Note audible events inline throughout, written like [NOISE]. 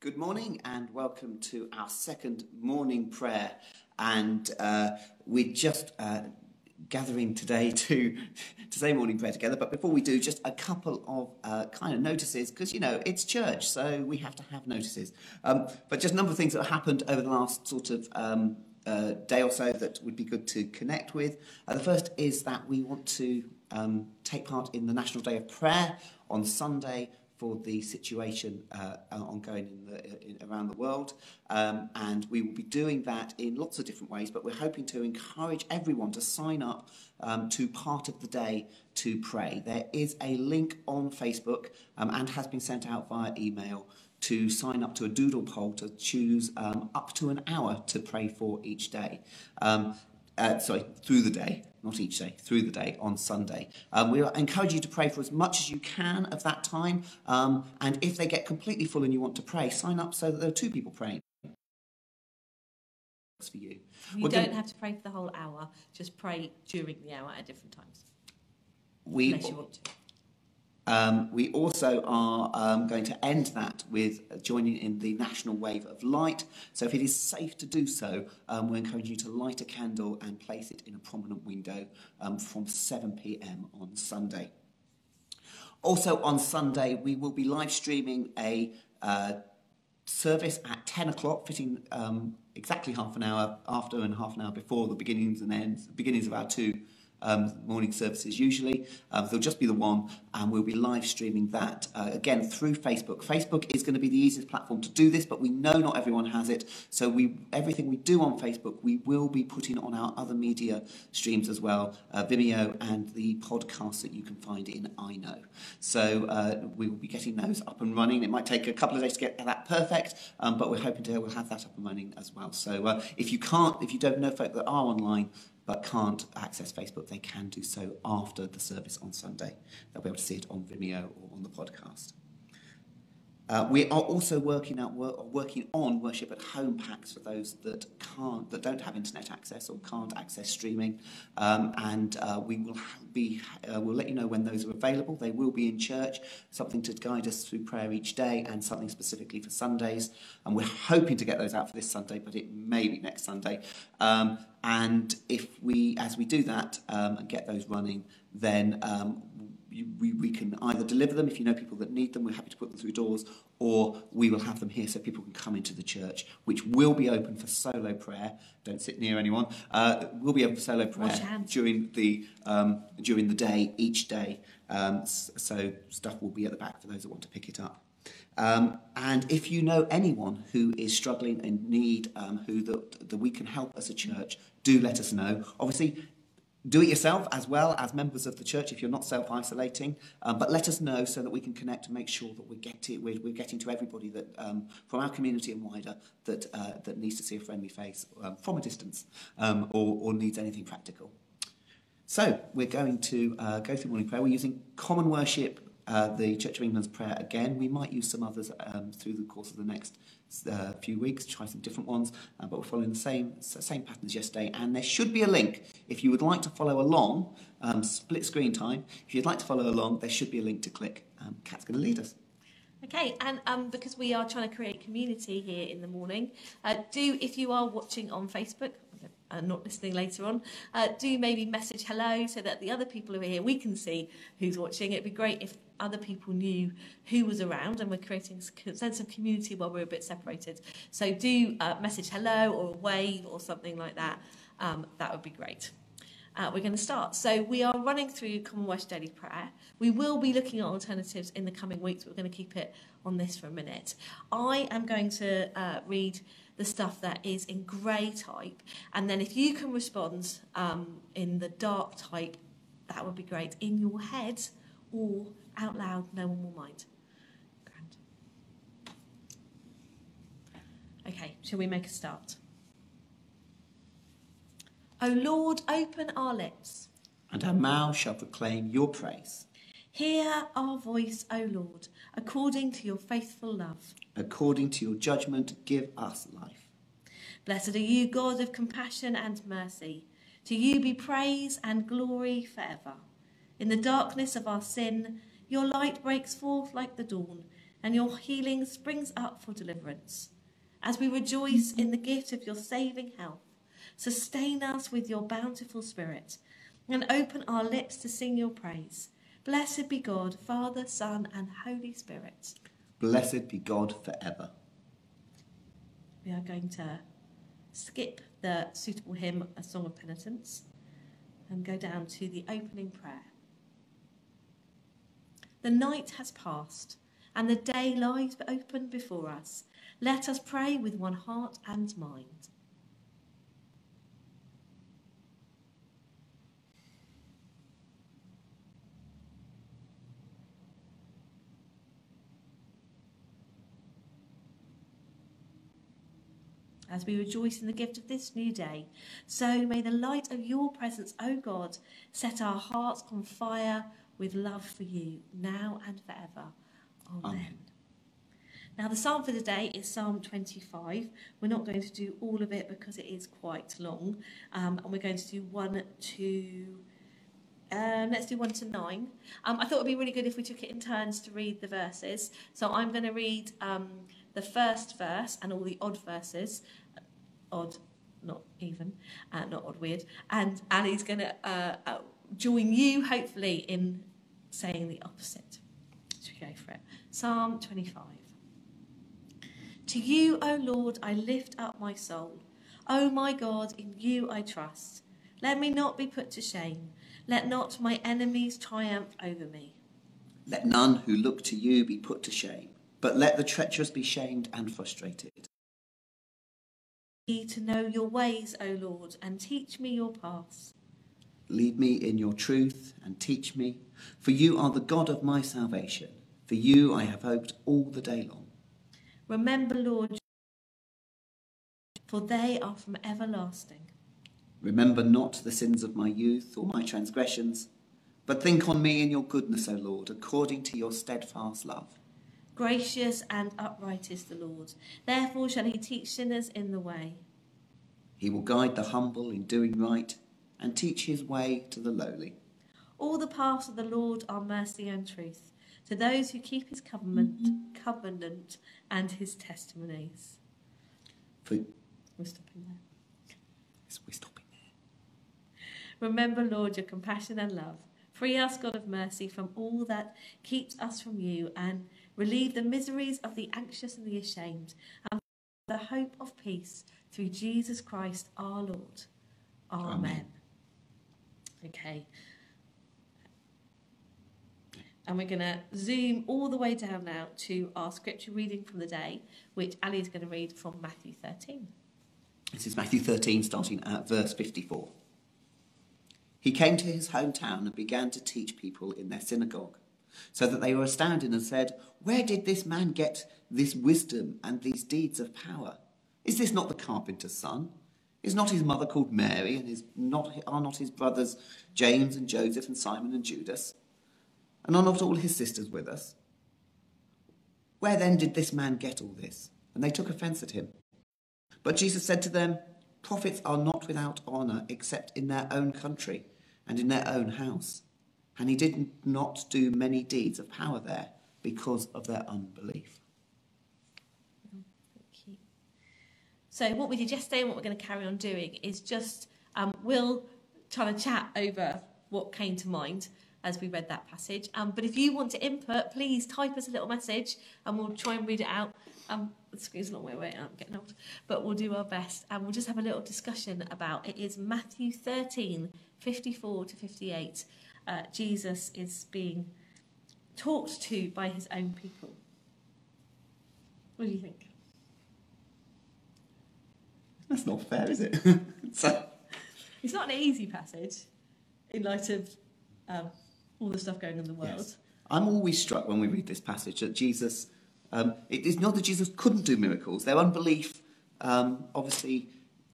Good morning and welcome to our second morning prayer. And uh, we're just uh, gathering today to, to say morning prayer together. But before we do, just a couple of uh, kind of notices because, you know, it's church, so we have to have notices. Um, but just a number of things that happened over the last sort of um, uh, day or so that would be good to connect with. Uh, the first is that we want to um, take part in the National Day of Prayer on Sunday for the situation uh, ongoing in the, in, around the world. Um, and we will be doing that in lots of different ways, but we're hoping to encourage everyone to sign up um, to part of the day to pray. There is a link on Facebook um, and has been sent out via email to sign up to a doodle poll to choose um, up to an hour to pray for each day. Um, uh, sorry, through the day, not each day, through the day on Sunday. Um, we encourage you to pray for as much as you can of that time. Um, and if they get completely full and you want to pray, sign up so that there are two people praying. For you. You We're don't gonna... have to pray for the whole hour, just pray during the hour at different times. We, unless you want to. Um, we also are um, going to end that with joining in the National Wave of Light. So, if it is safe to do so, um, we encourage you to light a candle and place it in a prominent window um, from 7 pm on Sunday. Also, on Sunday, we will be live streaming a uh, service at 10 o'clock, fitting um, exactly half an hour after and half an hour before the beginnings and ends, beginnings of our two um, morning services usually. Um, there'll just be the one, and we'll be live streaming that uh, again through Facebook. Facebook is going to be the easiest platform to do this, but we know not everyone has it. So we everything we do on Facebook, we will be putting on our other media streams as well, uh, Vimeo and the podcasts that you can find in iKnow. So uh, we will be getting those up and running. It might take a couple of days to get that perfect, um, but we're hoping to we'll have that up and running as well. So uh, if you can't, if you don't know folk that are online, but can't access Facebook, they can do so after the service on Sunday. They'll be able to see it on Vimeo or on the podcast. Uh, we are also working out working on worship at home packs for those that can't that don't have internet access or can't access streaming, um, and uh, we will be uh, we'll let you know when those are available. They will be in church, something to guide us through prayer each day, and something specifically for Sundays. And we're hoping to get those out for this Sunday, but it may be next Sunday. Um, and if we, as we do that um, and get those running, then um, can either deliver them if you know people that need them, we're happy to put them through doors, or we will have them here so people can come into the church, which will be open for solo prayer. Don't sit near anyone. Uh, will be open for solo prayer during the um, during the day each day. Um, so stuff will be at the back for those that want to pick it up. Um, and if you know anyone who is struggling and need um, who that, that we can help as a church, do let us know. Obviously, do it yourself as well as members of the church if you're not self-isolating um, but let us know so that we can connect and make sure that we get it, we're, we're getting to everybody that um, from our community and wider that, uh, that needs to see a friendly face um, from a distance um, or, or needs anything practical so we're going to uh, go through morning prayer we're using common worship uh, the Church of England's prayer again. We might use some others um, through the course of the next uh, few weeks, try some different ones, uh, but we're following the same same patterns yesterday. And there should be a link if you would like to follow along, um, split screen time. If you'd like to follow along, there should be a link to click. Um, Kat's going to lead us. Okay, and um, because we are trying to create community here in the morning, uh, do if you are watching on Facebook, uh, not listening later on, uh, do maybe message hello so that the other people who are here, we can see who's watching. It'd be great if other people knew who was around and we're creating a sense of community while we're a bit separated. So do uh, message hello or a wave or something like that. Um, that would be great. Uh, we're going to start. So we are running through Common Worship Daily Prayer. We will be looking at alternatives in the coming weeks. We're going to keep it on this for a minute. I am going to uh, read the stuff that is in grey type, and then if you can respond um, in the dark type, that would be great in your head or out loud, no one will mind. Grand. Okay, shall we make a start? O Lord, open our lips. And our mouth shall proclaim your praise. Hear our voice, O Lord, according to your faithful love. According to your judgment, give us life. Blessed are you, God of compassion and mercy. To you be praise and glory forever. In the darkness of our sin, your light breaks forth like the dawn, and your healing springs up for deliverance. As we rejoice in the gift of your saving health, sustain us with your bountiful spirit, and open our lips to sing your praise. Blessed be God, Father, Son, and Holy Spirit. Blessed be God forever. We are going to skip the suitable hymn, A Song of Penitence, and go down to the opening prayer. The night has passed, and the day lies open before us. Let us pray with one heart and mind. As we rejoice in the gift of this new day. So may the light of your presence, O God, set our hearts on fire with love for you, now and forever. Amen. Amen. Now, the psalm for today is Psalm 25. We're not going to do all of it because it is quite long, um, and we're going to do one to. Um, let's do one to nine. Um, I thought it would be really good if we took it in turns to read the verses. So I'm going to read um, the first verse and all the odd verses, odd, not even, uh, not odd, weird, and Ali's going to uh, uh, join you hopefully in saying the opposite. Should we go for it? Psalm 25. To you, O Lord, I lift up my soul. O my God, in you I trust. Let me not be put to shame. Let not my enemies triumph over me. Let none who look to you be put to shame but let the treacherous be shamed and frustrated. To know your ways, O Lord, and teach me your paths. Lead me in your truth and teach me, for you are the God of my salvation. For you I have hoped all the day long. Remember, Lord, for they are from everlasting. Remember not the sins of my youth or my transgressions, but think on me in your goodness, O Lord, according to your steadfast love. Gracious and upright is the Lord. Therefore shall he teach sinners in the way. He will guide the humble in doing right and teach his way to the lowly. All the paths of the Lord are mercy and truth to those who keep his covenant, covenant and his testimonies. For, we're stopping there. we're stopping there. Remember, Lord, your compassion and love. Free us, God of mercy, from all that keeps us from you and relieve the miseries of the anxious and the ashamed, and the hope of peace through Jesus Christ our Lord. Amen. Amen. Okay. And we're going to zoom all the way down now to our scripture reading from the day, which Ali is going to read from Matthew 13. This is Matthew 13, starting at verse 54. He came to his hometown and began to teach people in their synagogue so that they were astounded and said, Where did this man get this wisdom and these deeds of power? Is this not the carpenter's son? Is not his mother called Mary, and is not, are not his brothers James and Joseph and Simon and Judas? And are not all his sisters with us? Where then did this man get all this? And they took offense at him. But Jesus said to them, Prophets are not without honour except in their own country and in their own house and he did not do many deeds of power there because of their unbelief. So, what we did yesterday and what we're going to carry on doing is just um, we'll try to chat over what came to mind as we read that passage. Um, but if you want to input, please type us a little message and we'll try and read it out. Um, the screen's a long way away, I'm getting old, but we'll do our best and we'll just have a little discussion about it. Is Matthew 13 54 to 58 uh, Jesus is being talked to by his own people. What do you think? That's not fair, is it? [LAUGHS] so... It's not an easy passage in light of um, all the stuff going on in the world. Yes. I'm always struck when we read this passage that Jesus, um, it is not that Jesus couldn't do miracles. Their unbelief, um, obviously,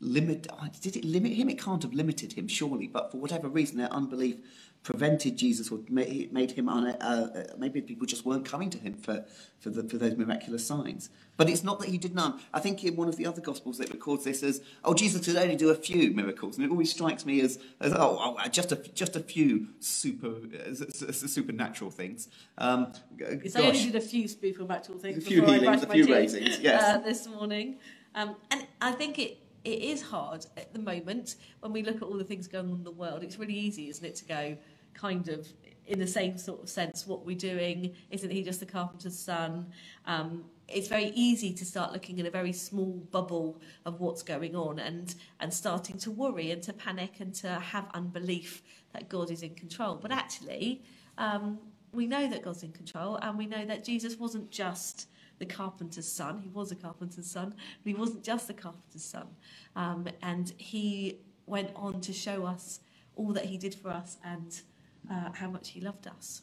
limit. oh, Did it limit him? It can't have limited him, surely. But for whatever reason, their unbelief prevented Jesus or made, him. Un, uh, uh, maybe people just weren't coming to him for for, the, for those miraculous signs. But it's not that he did none. I think in one of the other Gospels it records this as, oh, Jesus could only do a few miracles, and it always strikes me as, as oh, oh just a just a few super uh, supernatural things. Um, g- I only did a few supernatural things A few healings, a few raisings, yes. uh, this morning. Um, and I think it, it is hard at the moment when we look at all the things going on in the world. It's really easy, isn't it, to go kind of in the same sort of sense, what we're doing, isn't he just the carpenter's son? Um, it's very easy to start looking in a very small bubble of what's going on and, and starting to worry and to panic and to have unbelief that God is in control. But actually, um, we know that God's in control and we know that Jesus wasn't just the carpenter's son. He was a carpenter's son, but he wasn't just the carpenter's son. Um, and he went on to show us all that he did for us and uh, how much he loved us.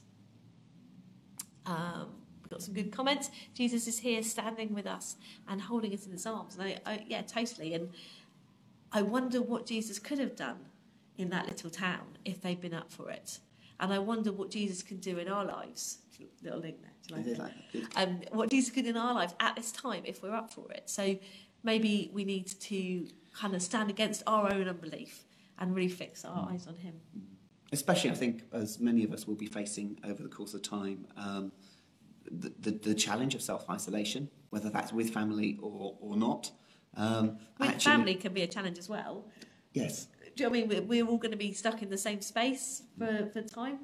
Um, we've got some good comments. Jesus is here standing with us and holding us in his arms. I, I, yeah, totally. And I wonder what Jesus could have done in that little town if they'd been up for it. And I wonder what Jesus can do in our lives. Little link there. Do you like did that? like um, what Jesus can do in our lives at this time if we're up for it. So maybe we need to kind of stand against our own unbelief and really fix our eyes on Him. especially I think as many of us will be facing over the course of time um, the, the, the challenge of self-isolation, whether that's with family or, or not. Um, With actually- family can be a challenge as well. Yes, you know I mean? We're, all going to be stuck in the same space for, for time.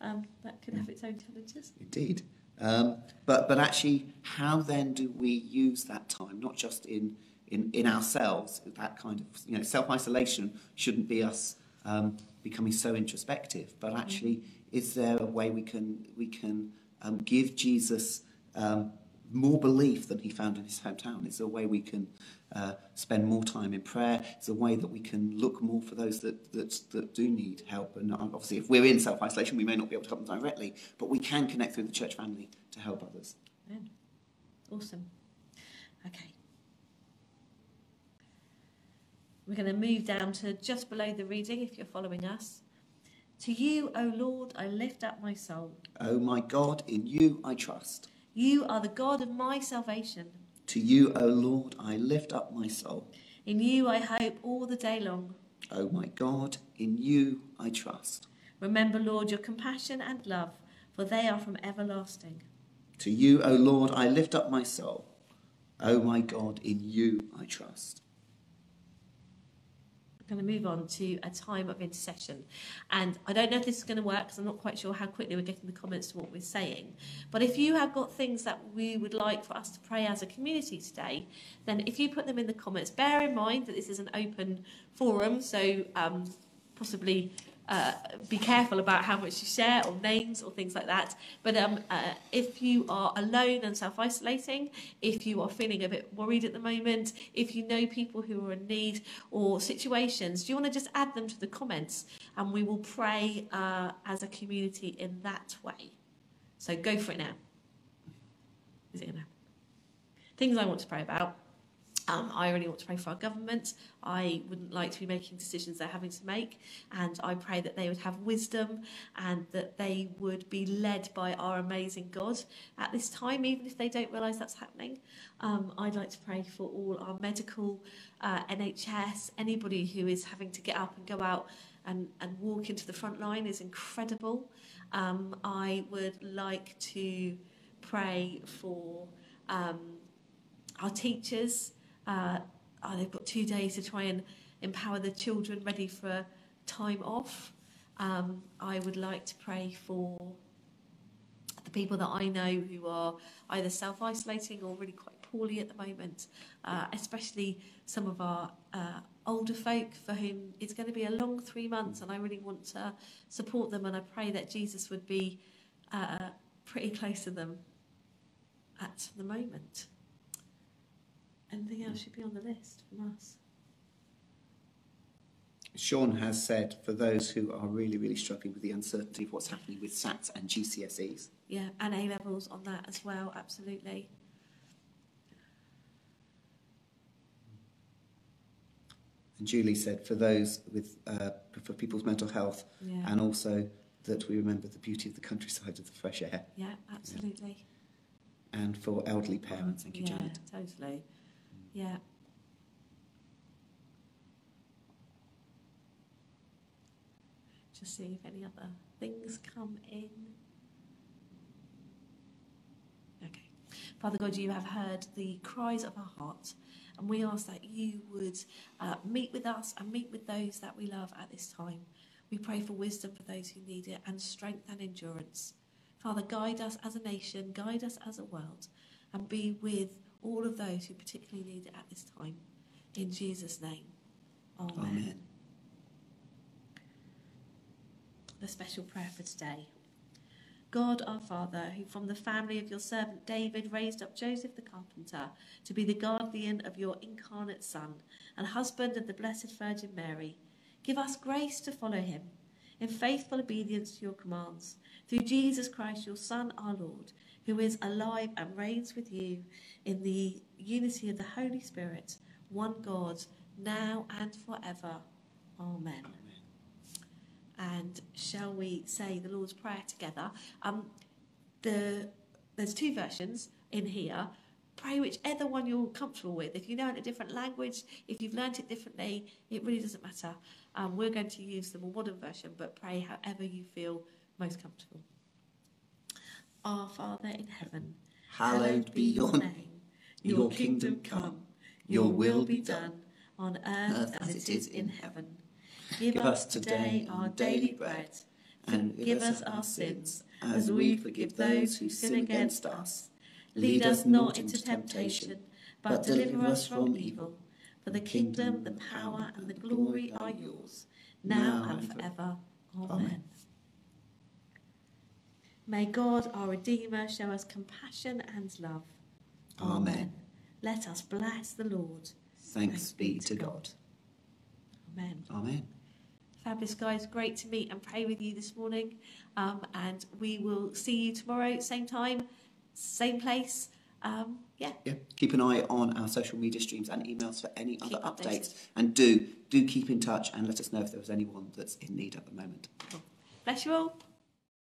Um, that can have its own challenges. indeed. Um, but, but actually, how then do we use that time, not just in, in, in ourselves, that kind of, you know, self-isolation shouldn't be us um, becoming so introspective, but actually, is there a way we can, we can um, give Jesus um, more belief than he found in his hometown? Is there a way we can uh, spend more time in prayer? Is there a way that we can look more for those that, that, that do need help? And obviously, if we're in self isolation, we may not be able to help them directly, but we can connect through the church family to help others. Awesome. Okay. We're going to move down to just below the reading if you're following us. To you, O Lord, I lift up my soul. Oh my God, in you I trust. You are the God of my salvation. To you, O Lord, I lift up my soul. In you I hope all the day long. Oh my God, in you I trust. Remember, Lord, your compassion and love, for they are from everlasting. To you, O Lord, I lift up my soul. O my God, in you I trust. going to move on to a time of intercession. And I don't know if this is going to work because I'm not quite sure how quickly we're getting the comments to what we're saying. But if you have got things that we would like for us to pray as a community today, then if you put them in the comments, bear in mind that this is an open forum, so um, possibly uh, be careful about how much you share or names or things like that. But um, uh, if you are alone and self isolating, if you are feeling a bit worried at the moment, if you know people who are in need or situations, do you want to just add them to the comments and we will pray uh, as a community in that way? So go for it now. Is it now? Things I want to pray about. Um, I really want to pray for our government. I wouldn't like to be making decisions they're having to make. And I pray that they would have wisdom and that they would be led by our amazing God at this time, even if they don't realise that's happening. Um, I'd like to pray for all our medical, uh, NHS, anybody who is having to get up and go out and, and walk into the front line is incredible. Um, I would like to pray for um, our teachers. Uh, oh, they've got two days to try and empower the children ready for time off. Um, I would like to pray for the people that I know who are either self isolating or really quite poorly at the moment, uh, especially some of our uh, older folk for whom it's going to be a long three months, and I really want to support them. And I pray that Jesus would be uh, pretty close to them at the moment. Anything else should be on the list from us? Sean has said for those who are really, really struggling with the uncertainty of what's happening with SATs and GCSEs. Yeah, and A levels on that as well, absolutely. And Julie said for those with uh, for people's mental health, Yeah. and also that we remember the beauty of the countryside of the fresh air, Yeah, absolutely. and for elderly parents. Thank you, yeah, Janet. totally. Yeah. Just see if any other things come in. Okay. Father God, you have heard the cries of our hearts, and we ask that you would uh, meet with us and meet with those that we love at this time. We pray for wisdom for those who need it and strength and endurance. Father, guide us as a nation, guide us as a world, and be with all of those who particularly need it at this time. In Jesus' name. Amen. Amen. The special prayer for today. God our Father, who from the family of your servant David raised up Joseph the carpenter to be the guardian of your incarnate Son and husband of the Blessed Virgin Mary, give us grace to follow him in faithful obedience to your commands. Through Jesus Christ, your Son, our Lord, who is alive and reigns with you in the unity of the Holy Spirit, one God, now and forever. Amen. And shall we say the Lord's Prayer together? Um, the there's two versions in here. Pray whichever one you're comfortable with. If you know it in a different language, if you've learnt it differently, it really doesn't matter. Um, we're going to use the more modern version, but pray however you feel most comfortable. Our Father in heaven, Hallowed be your name. Your kingdom come. Your will be done on earth as it is in heaven. Give Give us today our daily bread, and forgive us our sins, as we forgive those who sin against us. Lead us not into temptation, but deliver us from evil. For the kingdom, the power, and the glory are yours, now and forever. Amen. May God, our Redeemer, show us compassion and love. Amen. Let us bless the Lord. Thanks be to God. Amen. Amen. Fabulous, guys. Great to meet and pray with you this morning. Um, and we will see you tomorrow, same time, same place. Um, yeah, Yeah. Keep an eye on our social media streams and emails for any Keep other updates. And do do keep in touch and let us know if there was anyone that's in need at the moment. bless you all.